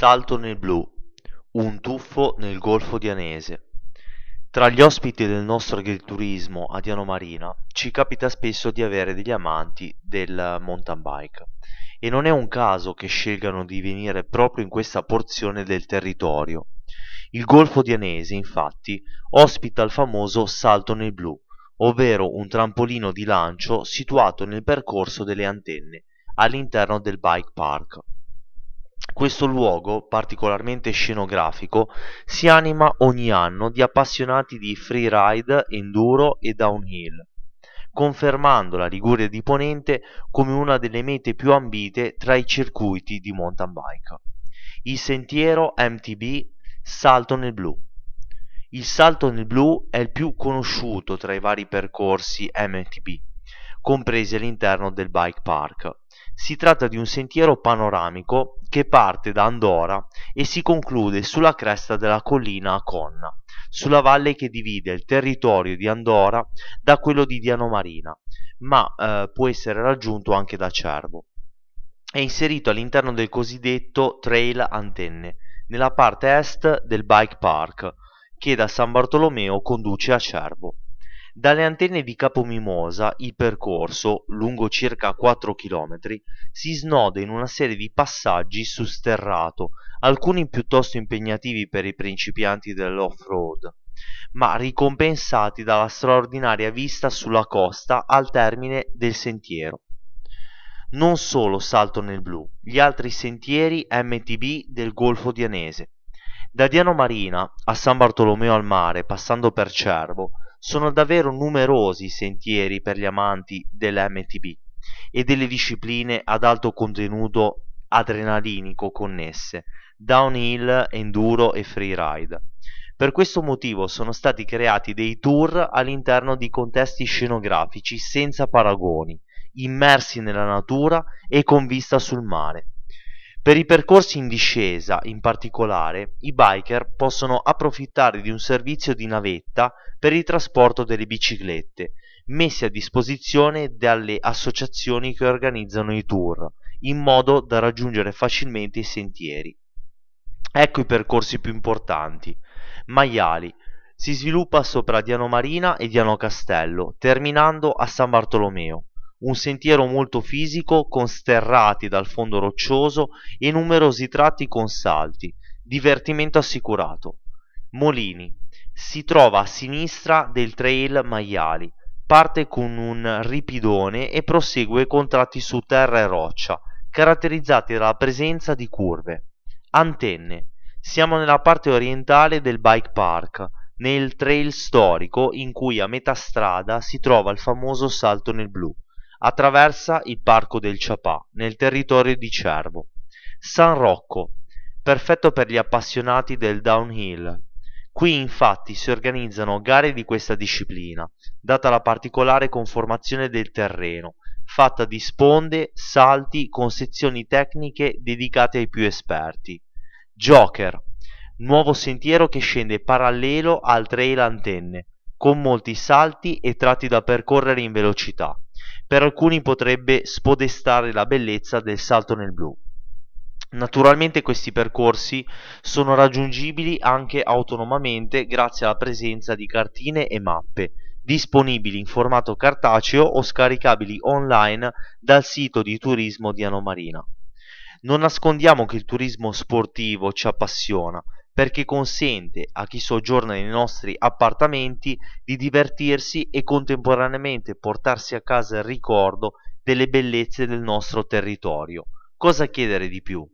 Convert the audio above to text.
Salto nel blu, un tuffo nel golfo di Anese. Tra gli ospiti del nostro agriturismo a Diano Marina ci capita spesso di avere degli amanti del mountain bike e non è un caso che scelgano di venire proprio in questa porzione del territorio. Il golfo di Anese, infatti, ospita il famoso Salto nel blu, ovvero un trampolino di lancio situato nel percorso delle antenne all'interno del bike park. Questo luogo, particolarmente scenografico, si anima ogni anno di appassionati di freeride, enduro e downhill, confermando la Liguria di Ponente come una delle mete più ambite tra i circuiti di mountain bike. Il sentiero MTB Salto nel Blu. Il salto nel blu è il più conosciuto tra i vari percorsi MTB, compresi all'interno del bike park si tratta di un sentiero panoramico che parte da Andora e si conclude sulla cresta della collina Aconna, sulla valle che divide il territorio di Andora da quello di Diano Marina, ma eh, può essere raggiunto anche da Cervo. È inserito all'interno del cosiddetto Trail Antenne, nella parte est del Bike Park, che da San Bartolomeo conduce a Cervo. Dalle antenne di Capomimosa il percorso, lungo circa 4 km, si snoda in una serie di passaggi su sterrato, alcuni piuttosto impegnativi per i principianti dell'off-road, ma ricompensati dalla straordinaria vista sulla costa al termine del sentiero. Non solo salto nel blu, gli altri sentieri MTB del Golfo di Anese. Da Diano Marina a San Bartolomeo al Mare, passando per Cervo, sono davvero numerosi i sentieri per gli amanti dell'MTB e delle discipline ad alto contenuto adrenalinico connesse, downhill, enduro e freeride. Per questo motivo sono stati creati dei tour all'interno di contesti scenografici senza paragoni, immersi nella natura e con vista sul mare. Per i percorsi in discesa, in particolare, i biker possono approfittare di un servizio di navetta per il trasporto delle biciclette, messi a disposizione dalle associazioni che organizzano i tour, in modo da raggiungere facilmente i sentieri. Ecco i percorsi più importanti. Maiali si sviluppa sopra Diano Marina e Diano Castello, terminando a San Bartolomeo un sentiero molto fisico con sterrati dal fondo roccioso e numerosi tratti con salti, divertimento assicurato. Molini si trova a sinistra del trail Maiali, parte con un ripidone e prosegue con tratti su terra e roccia, caratterizzati dalla presenza di curve. Antenne. Siamo nella parte orientale del bike park, nel trail storico in cui a metà strada si trova il famoso salto nel blu attraversa il Parco del Ciapà, nel territorio di Cervo. San Rocco, perfetto per gli appassionati del downhill. Qui infatti si organizzano gare di questa disciplina, data la particolare conformazione del terreno, fatta di sponde, salti con sezioni tecniche dedicate ai più esperti. Joker, nuovo sentiero che scende parallelo al trail antenne, con molti salti e tratti da percorrere in velocità per alcuni potrebbe spodestare la bellezza del salto nel blu. Naturalmente questi percorsi sono raggiungibili anche autonomamente grazie alla presenza di cartine e mappe, disponibili in formato cartaceo o scaricabili online dal sito di turismo di Anomarina. Non nascondiamo che il turismo sportivo ci appassiona, perché consente a chi soggiorna nei nostri appartamenti di divertirsi e contemporaneamente portarsi a casa il ricordo delle bellezze del nostro territorio. Cosa chiedere di più?